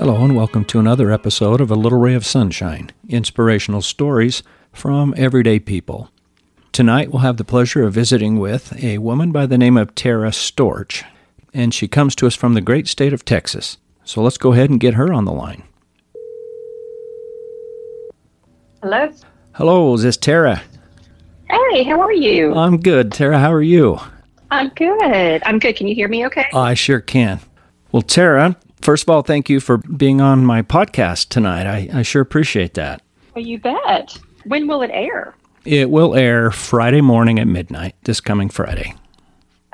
Hello, and welcome to another episode of A Little Ray of Sunshine inspirational stories from everyday people. Tonight, we'll have the pleasure of visiting with a woman by the name of Tara Storch, and she comes to us from the great state of Texas. So let's go ahead and get her on the line. Hello. Hello, is this Tara? Hey, how are you? I'm good. Tara, how are you? I'm good. I'm good. Can you hear me okay? I sure can. Well, Tara, first of all, thank you for being on my podcast tonight. I, I sure appreciate that. Well, you bet. When will it air? It will air Friday morning at midnight, this coming Friday.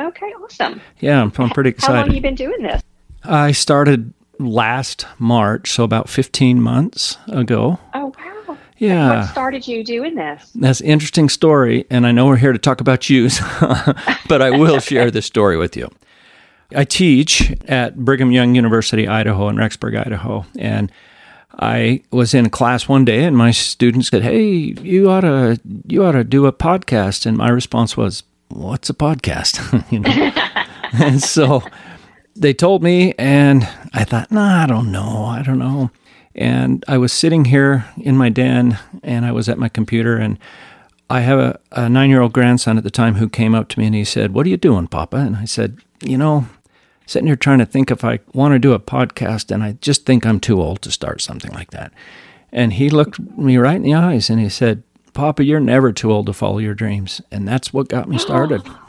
Okay, awesome. Yeah, I'm, I'm pretty excited. How long have you been doing this? I started last March, so about 15 months ago. Oh, wow. What Yeah. started you doing this? That's an interesting story, and I know we're here to talk about you, but I will share this story with you. I teach at Brigham Young University, Idaho, in Rexburg, Idaho, and I was in a class one day, and my students said, "Hey, you ought to you ought to do a podcast." And my response was, "What's a podcast?" you know, and so they told me, and I thought, "Nah, I don't know, I don't know." And I was sitting here in my den, and I was at my computer, and I have a, a nine year old grandson at the time who came up to me and he said, What are you doing, Papa? And I said, You know, sitting here trying to think if I want to do a podcast, and I just think I'm too old to start something like that. And he looked me right in the eyes and he said, Papa, you're never too old to follow your dreams. And that's what got me started.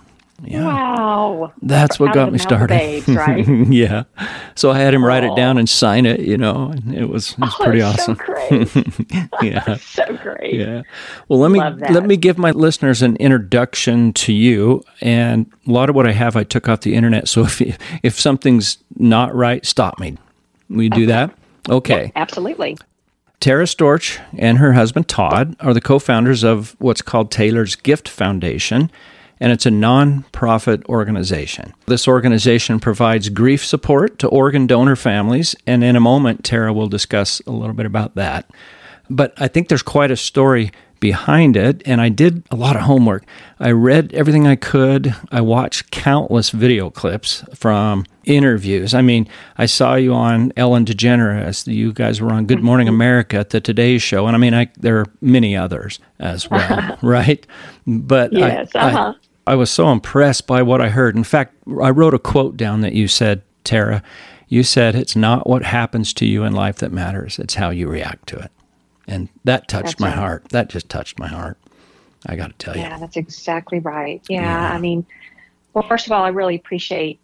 Yeah. Wow. That's what Out got me the mouth of started. right? yeah. So I had him write it down and sign it, you know, and it was, it was Oh, pretty awesome. So great. yeah. so great. Yeah. Well, let me let me give my listeners an introduction to you. And a lot of what I have, I took off the internet. So if if something's not right, stop me. We do that. Okay. Absolutely. Tara Storch and her husband Todd are the co-founders of what's called Taylor's Gift Foundation, and it's a non-profit organization. This organization provides grief support to organ donor families, and in a moment Tara will discuss a little bit about that. But I think there's quite a story behind it, and I did a lot of homework. I read everything I could. I watched countless video clips from interviews. I mean, I saw you on Ellen DeGeneres. You guys were on Good Morning America at the Today Show, and I mean, I, there are many others as well, right? But Yes, I, uh-huh. I was so impressed by what I heard. In fact, I wrote a quote down that you said, Tara. You said, It's not what happens to you in life that matters, it's how you react to it. And that touched That's my right. heart. That just touched my heart. I got to tell you. Yeah, that's exactly right. Yeah, Yeah. I mean, well, first of all, I really appreciate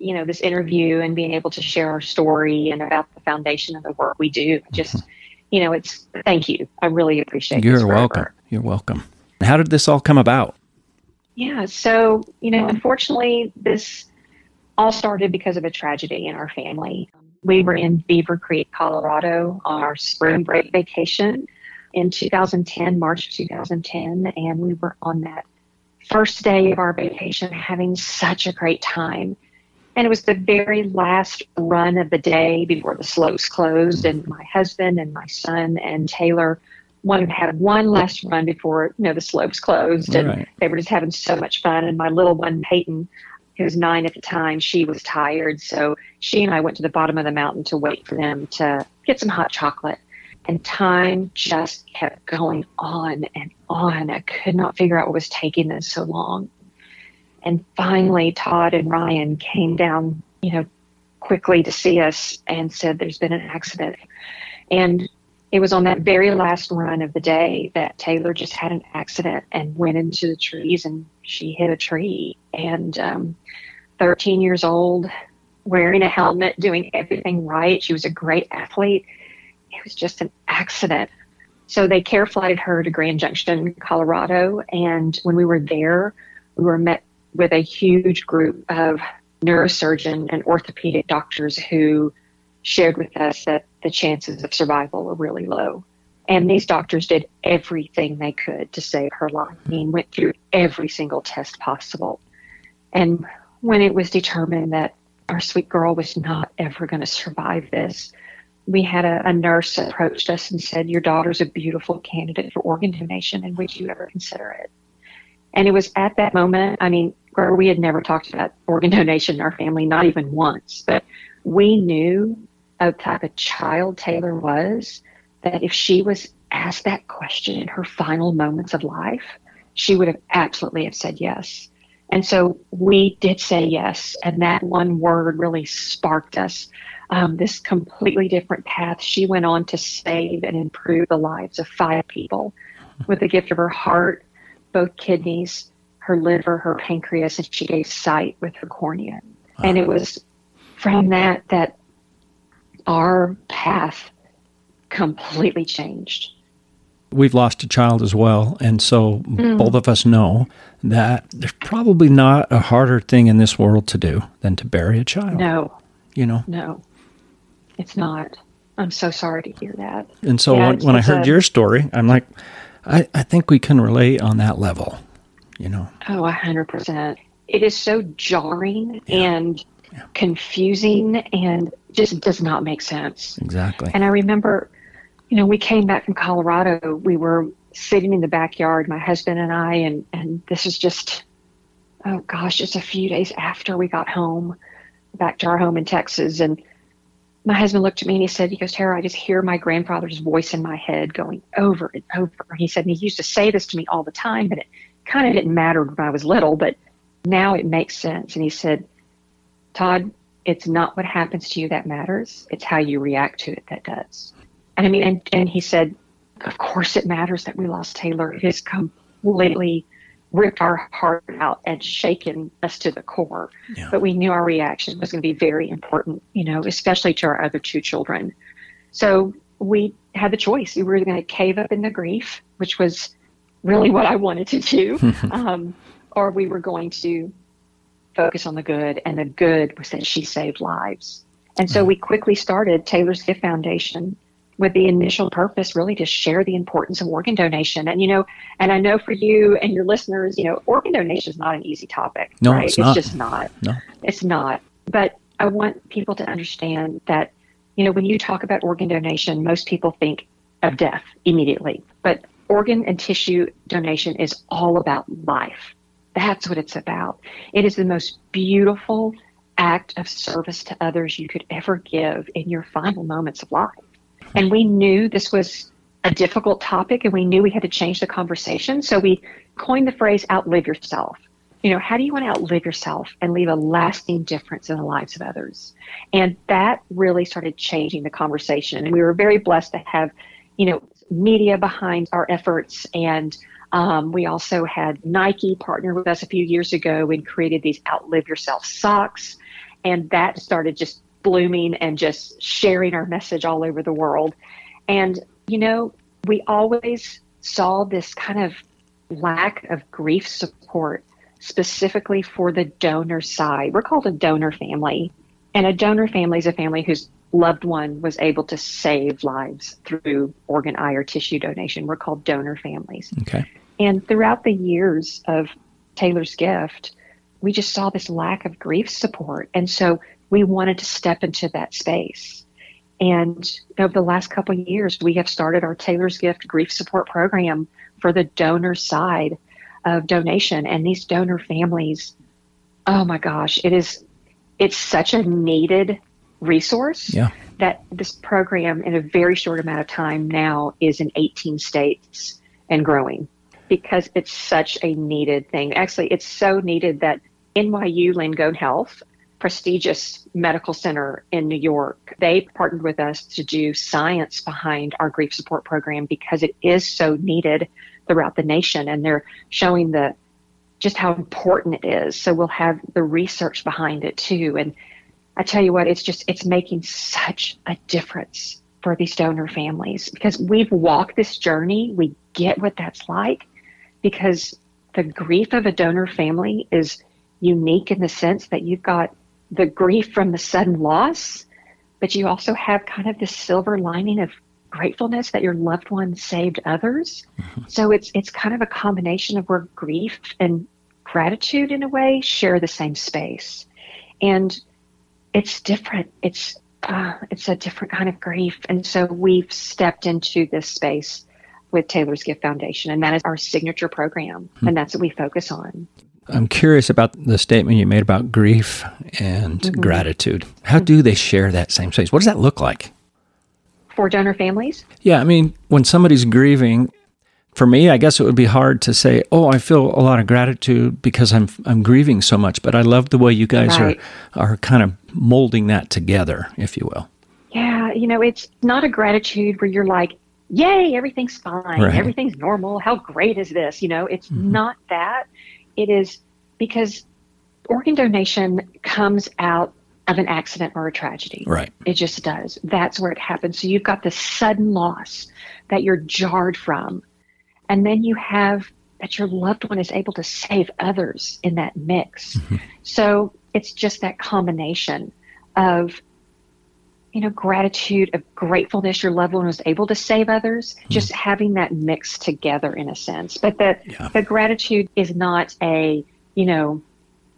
you know this interview and being able to share our story and about the foundation of the work we do. Mm-hmm. Just you know, it's thank you. I really appreciate. You're welcome. You're welcome. How did this all come about? Yeah. So you know, unfortunately, this all started because of a tragedy in our family. We were in Beaver Creek, Colorado, on our spring break vacation in 2010, March 2010, and we were on that first day of our vacation having such a great time. And it was the very last run of the day before the slopes closed, and my husband and my son and Taylor wanted to have one last run before you know the slopes closed, and Right. they were just having so much fun. And my little one, Peyton, who was nine at the time, she was tired, so she and I went to the bottom of the mountain to wait for them to get some hot chocolate. And time just kept going on and on. I could not figure out what was taking them so long. And finally, Todd and Ryan came down, you know, quickly to see us and said, There's been an accident. And it was on that very last run of the day that Taylor just had an accident and went into the trees and she hit a tree. And um, 13 years old, wearing a helmet, doing everything right. She was a great athlete. It was just an accident. So they care flighted her to Grand Junction, Colorado. And when we were there, we were met with a huge group of neurosurgeon and orthopedic doctors who shared with us that the chances of survival were really low. And these doctors did everything they could to save her life. I mean, went through every single test possible. And when it was determined that our sweet girl was not ever going to survive this, we had a, a nurse approached us and said, Your daughter's a beautiful candidate for organ donation, and would you ever consider it? And it was at that moment, I mean, we had never talked about organ donation in our family, not even once, but we knew of type of child Taylor was, that if she was asked that question in her final moments of life, she would have absolutely have said yes. And so we did say yes, and that one word really sparked us. Um, this completely different path. She went on to save and improve the lives of five people with the gift of her heart, both kidneys, her liver, her pancreas, and she gave sight with her cornea. And it was from that that our path completely changed. We've lost a child as well. And so mm. both of us know that there's probably not a harder thing in this world to do than to bury a child. No. You know? No, it's not. I'm so sorry to hear that. And so yeah, when, when I heard a, your story, I'm like, I, I think we can relate on that level, you know? Oh, 100%. It is so jarring yeah. and yeah. confusing and just does not make sense. Exactly. And I remember, you know, we came back from Colorado. We were sitting in the backyard, my husband and I, and, and this is just, oh gosh, just a few days after we got home, back to our home in Texas. And my husband looked at me and he said, he goes, Tara, I just hear my grandfather's voice in my head going over and over. He said, and he used to say this to me all the time, but it kind of didn't matter when I was little, but now it makes sense. And he said, Todd, it's not what happens to you that matters. It's how you react to it that does. And I mean, and, and he said, of course it matters that we lost Taylor. It has completely ripped our heart out and shaken us to the core. Yeah. But we knew our reaction was going to be very important, you know, especially to our other two children. So we had the choice. We were going to cave up in the grief, which was really what I wanted to do, um, or we were going to focus on the good. And the good was that she saved lives. And so we quickly started Taylor's Gift Foundation with the initial purpose really to share the importance of organ donation. And, you know, and I know for you and your listeners, you know, organ donation is not an easy topic. No, right? it's, not. just not. No. It's not. But I want people to understand that, you know, when you talk about organ donation, most people think of death immediately. But organ and tissue donation is all about life. That's what it's about. It is the most beautiful act of service to others you could ever give in your final moments of life. And we knew this was a difficult topic and we knew we had to change the conversation. So we coined the phrase outlive yourself. You know, how do you want to outlive yourself and leave a lasting difference in the lives of others? And that really started changing the conversation. And we were very blessed to have, you know, media behind our efforts. And um, we also had Nike partner with us a few years ago and created these Outlive Yourself socks. And that started just blooming and just sharing our message all over the world. And, you know, we always saw this kind of lack of grief support specifically for the donor side. We're called a donor family. And a donor family is a family whose loved one was able to save lives through organ, eye, or tissue donation. We're called donor families. Okay. And throughout the years of Taylor's gift, we just saw this lack of grief support. And so we wanted to step into that space. And over the last couple of years, we have started our Taylor's Gift grief support program for the donor side of donation. And these donor families, oh my gosh, it is, it's such a needed resource yeah. that this program in a very short amount of time now is in 18 states and growing because it's such a needed thing. Actually, it's so needed that NYU Langone Health prestigious medical center in New York. They partnered with us to do science behind our grief support program because it is so needed throughout the nation and they're showing the just how important it is. So we'll have the research behind it too. And I tell you what, it's just it's making such a difference for these donor families because we've walked this journey. We get what that's like because the grief of a donor family is unique in the sense that you've got the grief from the sudden loss, but you also have kind of this silver lining of gratefulness that your loved one saved others. Mm-hmm. So it's it's kind of a combination of where grief and gratitude in a way share the same space. And it's different. It's uh, it's a different kind of grief. And so we've stepped into this space with Taylor's Gift Foundation, and that is our signature program, mm-hmm. and that's what we focus on. I'm curious about the statement you made about grief and mm-hmm. gratitude. How do they share that same space? What does that look like? For donor families? Yeah, I mean, when somebody's grieving, for me, I guess it would be hard to say, "Oh, I feel a lot of gratitude because I'm I'm grieving so much." But I love the way you guys right. are are kind of molding that together, if you will. Yeah, you know, it's not a gratitude where you're like, "Yay, everything's fine, right. everything's normal. How great is this?" You know, it's mm-hmm. not that. It is because organ donation comes out of an accident or a tragedy. Right. It just does. That's where it happens. So you've got this sudden loss that you're jarred from and then you have that your loved one is able to save others in that mix. Mm-hmm. So it's just that combination of you know gratitude of gratefulness your loved one was able to save others mm-hmm. just having that mix together in a sense but the yeah. the gratitude is not a you know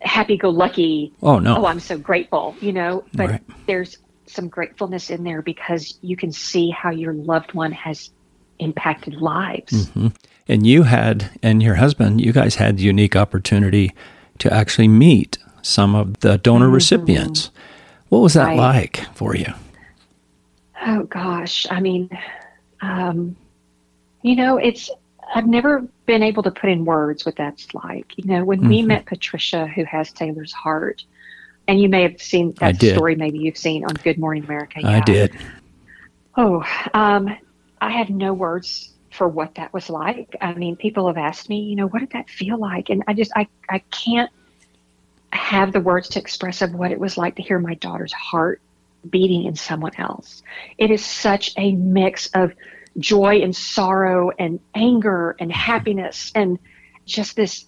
happy go lucky oh no oh i'm so grateful you know but right. there's some gratefulness in there because you can see how your loved one has impacted lives. Mm-hmm. And you had, and your husband, you guys had the unique opportunity to actually meet some of the donor mm-hmm. recipients. What was that right. like for you? Oh gosh, I mean, um, you know, it's I've never been able to put in words what that's like. You know, when mm-hmm. we met Patricia, who has Taylor's heart, and you may have seen that story. Maybe you've seen on Good Morning America. Yeah. I did. Oh, um, I have no words for what that was like. I mean, people have asked me, you know, what did that feel like? And I just, I, I can't have the words to express of what it was like to hear my daughter's heart beating in someone else. It is such a mix of joy and sorrow and anger and happiness and just this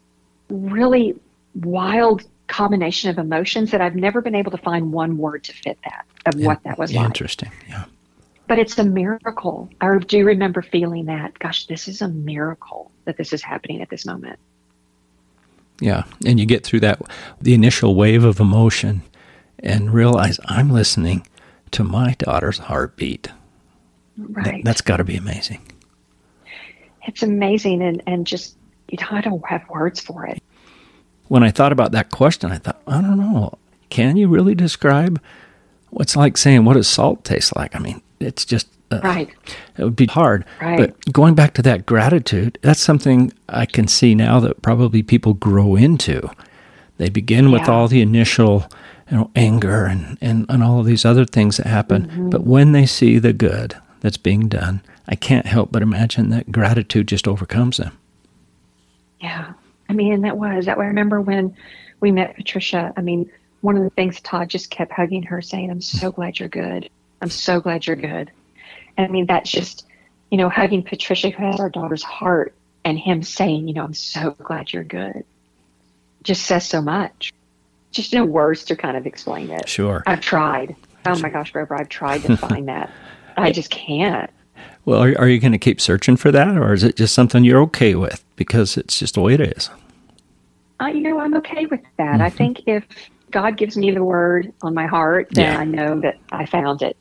really wild combination of emotions that I've never been able to find one word to fit that of yeah, what that was like. Interesting. Yeah but it's a miracle. I do remember feeling that, gosh, this is a miracle that this is happening at this moment. Yeah. And you get through that, the initial wave of emotion and realize I'm listening to my daughter's heartbeat. Right. That, has got to be amazing. It's amazing. And, and just, you know, I don't have words for it. When I thought about that question, I thought, I don't know. Can you really describe what's like saying, what does salt taste like? I mean, it's just uh, right. It would be hard. Right. But going back to that gratitude, that's something I can see now that probably people grow into. They begin with all the initial, you know, anger and, and, and all of these other things that happen. Mm-hmm. But when they see the good that's being done, I can't help but imagine that gratitude just overcomes them. Yeah. I mean, that was that. I remember when we met Patricia. I mean, one of the things Todd just kept hugging her, saying, "I'm so glad you're good." I'm so glad you're good. I mean, that's just, you know, hugging Patricia, who has our daughter's heart, and him saying, you know, I'm so glad you're good, just says so much. Just no words to kind of explain it. Sure. I've tried. Oh my gosh, Grover, I've tried to find that. I just can't. Well, are, are you going to keep searching for that, or is it just something you're okay with because it's just the way it is? Uh, you know, I'm okay with that. Mm-hmm. I think if God gives me the word on my heart, then yeah. I know that I found it.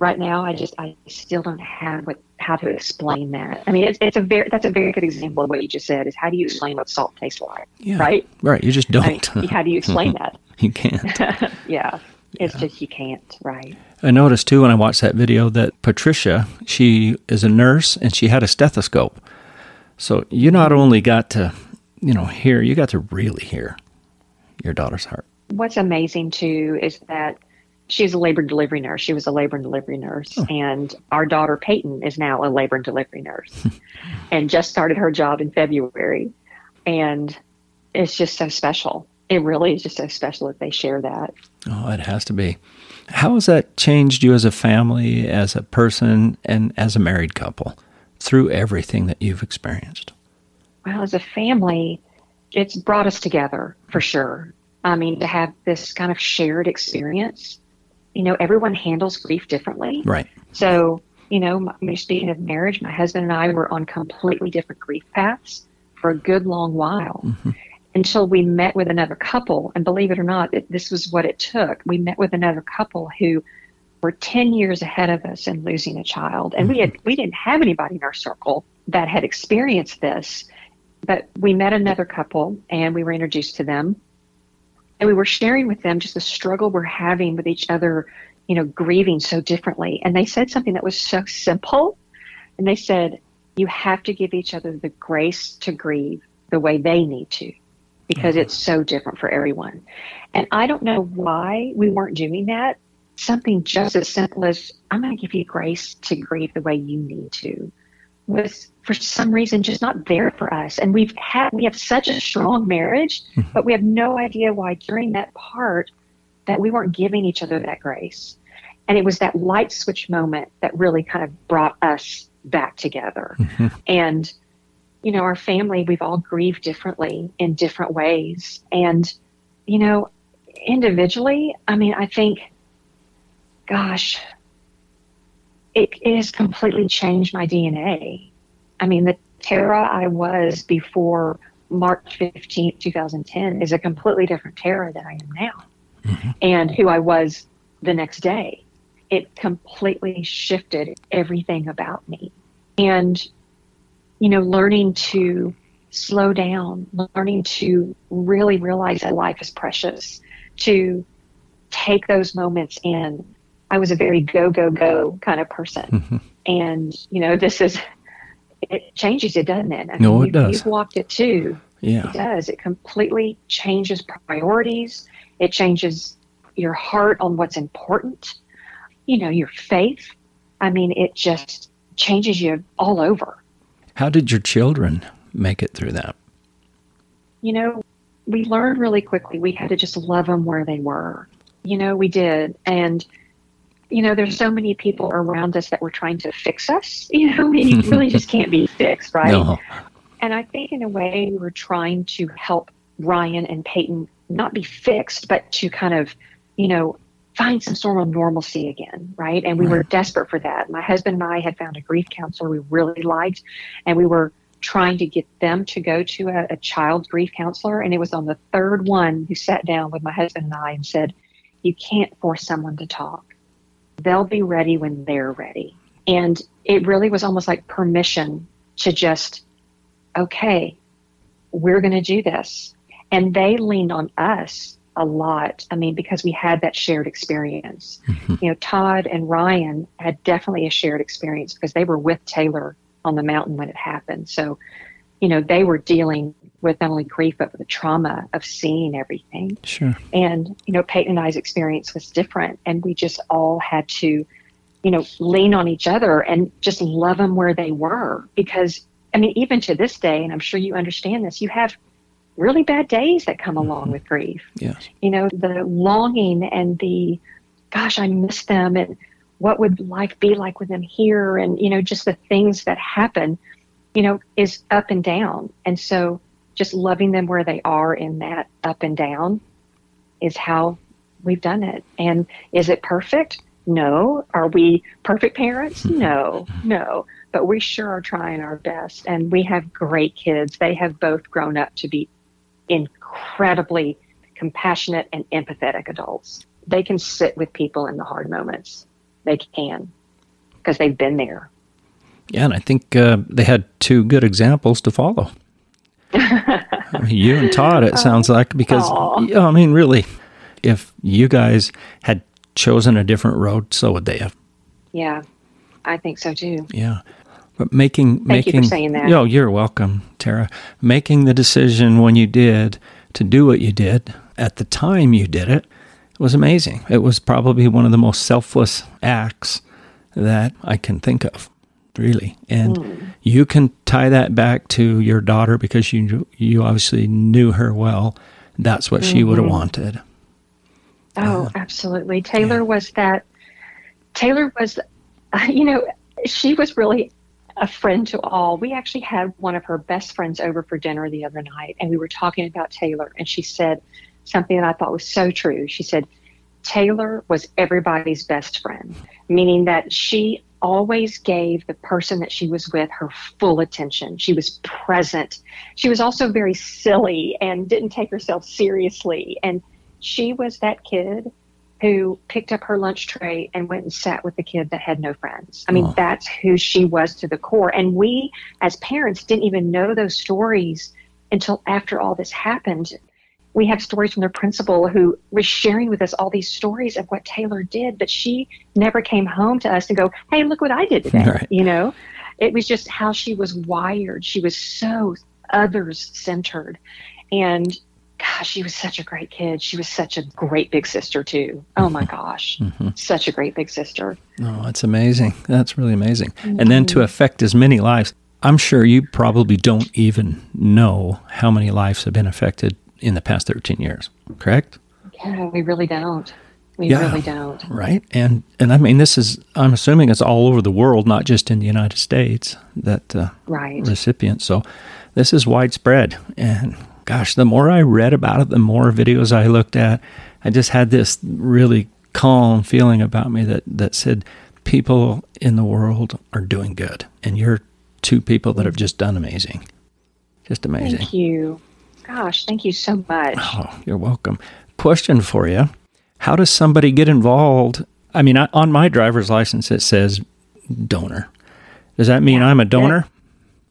Right now, I just I still don't have what how to explain that. I mean, it's, it's a very that's a very good example of what you just said. Is how do you explain what salt tastes like? Yeah, right. Right. You just don't. I mean, how do you explain that? you can't. yeah. It's yeah. just you can't, right? I noticed too when I watched that video that Patricia, she is a nurse and she had a stethoscope. So you not only got to, you know, hear, you got to really hear your daughter's heart. What's amazing too is that she's a labor and delivery nurse. She was a labor and delivery nurse. Oh. And our daughter Peyton is now a labor and delivery nurse and just started her job in February. And it's just so special. It really is just so special that they share that. Oh, it has to be. How has that changed you as a family, as a person, and as a married couple through everything that you've experienced? Well, as a family, it's brought us together for sure. I mean, to have this kind of shared experience you know, everyone handles grief differently. Right. So, you know, my speaking of marriage, my husband and I were on completely different grief paths for a good long while mm-hmm. until we met with another couple. And believe it or not, it, this was what it took. We met with another couple who were 10 years ahead of us in losing a child. And mm-hmm. we had, we didn't have anybody in our circle that had experienced this. but we met another couple and we were introduced to them. And we were sharing with them just the struggle we're having with each other, you know, grieving so differently. And they said something that was so simple. And they said, you have to give each other the grace to grieve the way they need to because mm-hmm. it's so different for everyone. And I don't know why we weren't doing that. Something just as simple as I'm going to give you grace to grieve the way you need to was for some reason just not there for us. And we've had we have such a strong marriage, mm-hmm. but we have no idea why during that part that we weren't giving each other that grace. And it was that light switch moment that really kind of brought us back together. Mm-hmm. And you know, our family, we've all grieved differently in different ways. And, you know, individually, I mean, I think, gosh, it, it has completely changed my DNA. I mean, the Tara I was before March 15th, 2010 is a completely different Tara than I am now. Mm-hmm. And who I was the next day. It completely shifted everything about me. And, you know, learning to slow down, learning to really realize that life is precious, to take those moments in, I was a very go, go, go kind of person. Mm-hmm. And, you know, this is, it changes it, doesn't it? I no, mean, it you, does. You've walked it too. Yeah. It does. It completely changes priorities. It changes your heart on what's important, you know, your faith. I mean, it just changes you all over. How did your children make it through that? You know, we learned really quickly we had to just love them where they were. You know, we did. And you know, there's so many people around us that were trying to fix us. You know, you really just can't be fixed, right? No. And I think in a way we were trying to help Ryan and Peyton not be fixed, but to kind of, you know, find some sort of normalcy again, right? And we right. were desperate for that. My husband and I had found a grief counselor we really liked, and we were trying to get them to go to a, a child grief counselor. And it was on the third one who sat down with my husband and I and said, You can't force someone to talk they'll be ready when they're ready. And it really was almost like permission to just, okay, we're going to do this. And they leaned on us a lot. I mean, because we had that shared experience. Mm-hmm. You know, Todd and Ryan had definitely a shared experience because they were with Taylor on the mountain when it happened. So, you know, they were dealing with not only grief but with the trauma of seeing everything. Sure. And you know, Peyton and I's experience was different, and we just all had to, you know, lean on each other and just love them where they were. Because I mean, even to this day, and I'm sure you understand this, you have really bad days that come along mm-hmm. with grief. Yes. You know, the longing and the, gosh, I miss them, and what would life be like with them here, and you know, just the things that happen. You know, is up and down, and so just loving them where they are in that up and down is how we've done it. And is it perfect? No. Are we perfect parents? No, no. But we sure are trying our best. And we have great kids. They have both grown up to be incredibly compassionate and empathetic adults. They can sit with people in the hard moments. They can because they've been there. Yeah, and I think uh, they had two good examples to follow you and Todd, it sounds like, because, Aww. I mean, really, if you guys had chosen a different road, so would they have. Yeah, I think so too. Yeah. But making, Thank making, you for saying that. Oh, you're welcome, Tara. Making the decision when you did to do what you did at the time you did it was amazing. It was probably one of the most selfless acts that I can think of really. And mm. you can tie that back to your daughter because you you obviously knew her well. That's what mm-hmm. she would have wanted. Oh, uh, absolutely. Taylor yeah. was that. Taylor was, uh, you know, she was really a friend to all. We actually had one of her best friends over for dinner the other night, and we were talking about Taylor, and she said something that I thought was so true. She said, Taylor was everybody's best friend, meaning that she always gave the person that she was with her full attention. She was present. She was also very silly and didn't take herself seriously. And she was that kid who picked up her lunch tray and went and sat with the kid that had no friends. I mean, Oh. that's who she was to the core. And we, as parents, didn't even know those stories until after all this happened. We have stories from their principal who was sharing with us all these stories of what Taylor did, but she never came home to us and go, Hey, look what I did today. Right. You know, it was just how she was wired. She was so others centered. And gosh, she was such a great kid. She was such a great big sister, too. Oh my gosh, Mhm. such a great big sister. Oh, that's amazing. That's really amazing. And then to affect as many lives, I'm sure you probably don't even know how many lives have been affected in the past 13 years, correct? Yeah, we really don't. We Yeah. really don't. Right? And and I mean this is I'm assuming it's all over the world, not just in the United States that uh, Right. recipient. So this is widespread. And gosh, the more I read about it, the more videos I looked at, I just had this really calm feeling about me that, that said people in the world are doing good. And you're two people that have just done amazing. Just amazing. Thank you. Gosh, thank you so much. Oh, you're welcome. Question for you How does somebody get involved? I mean, I, on my driver's license, it says donor. Does that mean Yeah, I'm a donor?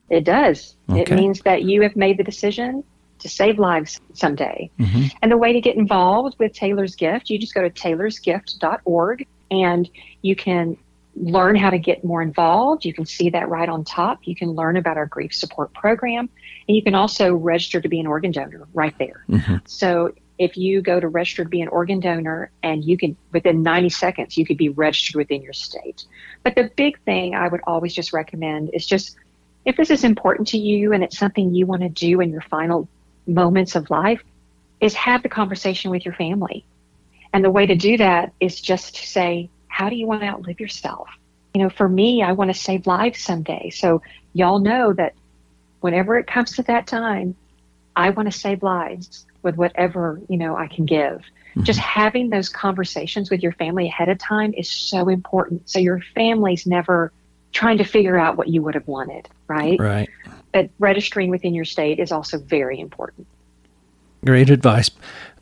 It does. It means that you have made the decision to save lives someday. Mhm. And the way to get involved with Taylor's Gift, you just go to taylorsgift.org and you can learn how to get more involved. You can see that right on top. You can learn about our grief support program and you can also register to be an organ donor right there. Mhm. So if you go to register to be an organ donor and you can within 90 seconds you could be registered within your state. But the big thing I would always just recommend is just if this is important to you and it's something you want to do in your final moments of life is have the conversation with your family. And the way to do that is just to say, how do you want to outlive yourself? You know, for me, I want to save lives someday. So y'all know that whenever it comes to that time, I want to save lives with whatever, you know, I can give. Mm-hmm. Just having those conversations with your family ahead of time is so important. So your family's never trying to figure out what you would have wanted, right? Right. But registering within your state is also very important. Great advice.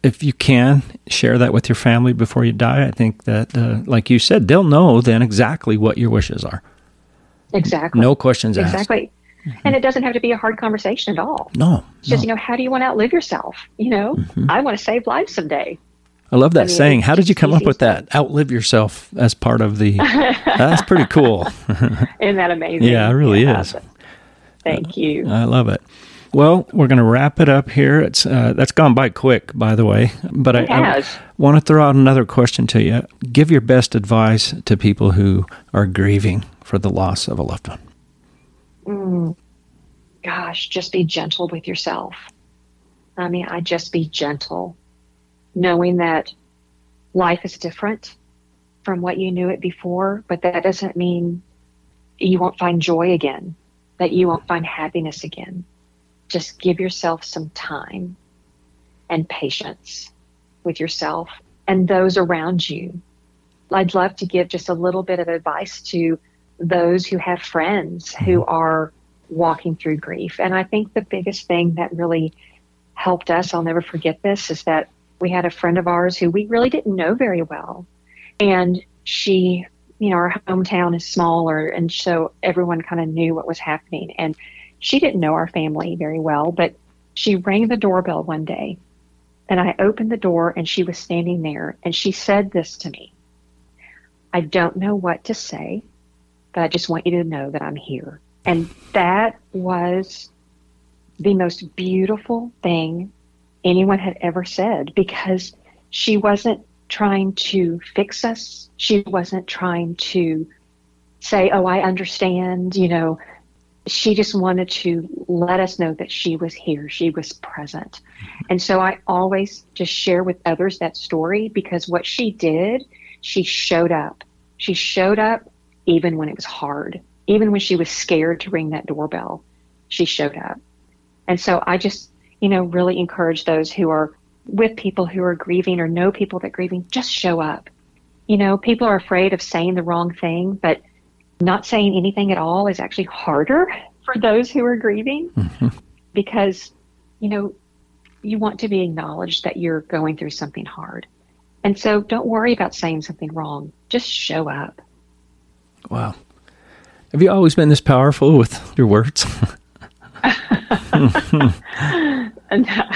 If you can share that with your family before you die, I think that, uh, like you said, they'll know then exactly what your wishes are. Exactly. No questions asked. Exactly. And it doesn't have to be a hard conversation at all. No. It's just, no. you know, how do you want to outlive yourself? You know, Mm-hmm. I want to save lives someday. I love that I mean, saying. How did you come up with that? Outlive yourself as part of the. that's pretty cool. Isn't that amazing? Yeah, it really is. Thank you. I love it. Well, we're going to wrap it up here. It's uh, that's gone by quick, by the way. But I, I want to throw out another question to you. Give your best advice to people who are grieving for the loss of a loved one. Gosh, just be gentle with yourself. I mean, I just be gentle, knowing that life is different from what you knew it before, but that doesn't mean you won't find joy again, that you won't find happiness again. Just give yourself some time and patience with yourself and those around you. I'd love to give just a little bit of advice to those who have friends mm-hmm. who are walking through grief. And I think the biggest thing that really helped us, I'll never forget this, is that we had a friend of ours who we really didn't know very well. And she, you know, our hometown is smaller, and so everyone kind of knew what was happening. And she didn't know our family very well, but she rang the doorbell one day. And I opened the door, and she was standing there, and she said this to me I don't know what to say, but I just want you to know that I'm here. And that was the most beautiful thing anyone had ever said because she wasn't trying to fix us. She wasn't trying to say, Oh, I understand. You know, she just wanted to let us know that she was here. She was present. And so I always just share with others that story because what she did, she showed up. She showed up even when it was hard, even when she was scared to ring that doorbell. She showed up. And so I just, you know, really encourage those who are with people who are grieving or know people that are grieving, just show up. You know, people are afraid of saying the wrong thing, but not saying anything at all is actually harder for those who are grieving because, you know, you want to be acknowledged that you're going through something hard. And so don't worry about saying something wrong. Just show up. Wow. Have you always been this powerful with your words? no,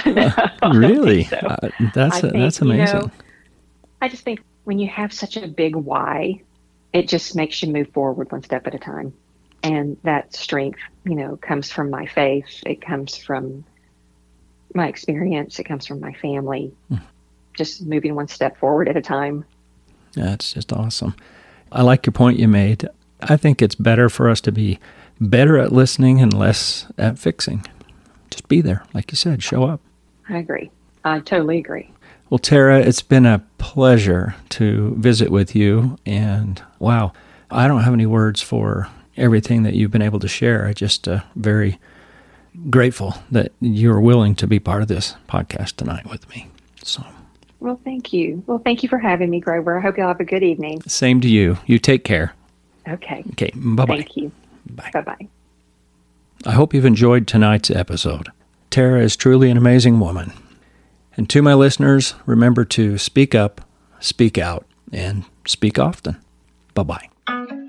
no, really? so. Uh, that's think, that's you know, amazing. I just think when you have such a big why, it just makes you move forward one step at a time. And that strength, you know, comes from my faith. It comes from my experience. It comes from my family. Hmm. Just moving one step forward at a time. That's just awesome. I like your point you made. I think it's better for us to be better at listening and less at fixing. Just be there, like you said, show up. I agree. I totally agree. Well, Tara, it's been a pleasure to visit with you. And wow, I don't have any words for everything that you've been able to share. I just uh, very grateful that you're willing to be part of this podcast tonight with me. So, Well, thank you. Well, thank you for having me, Grover. I hope you'll have a good evening. same to you. You take care. Okay. Okay, bye bye. Thank you. Bye. Bye bye. I hope you've enjoyed tonight's episode. Tara is truly an amazing woman. And to my listeners, remember to speak up, speak out, and speak often. Bye bye.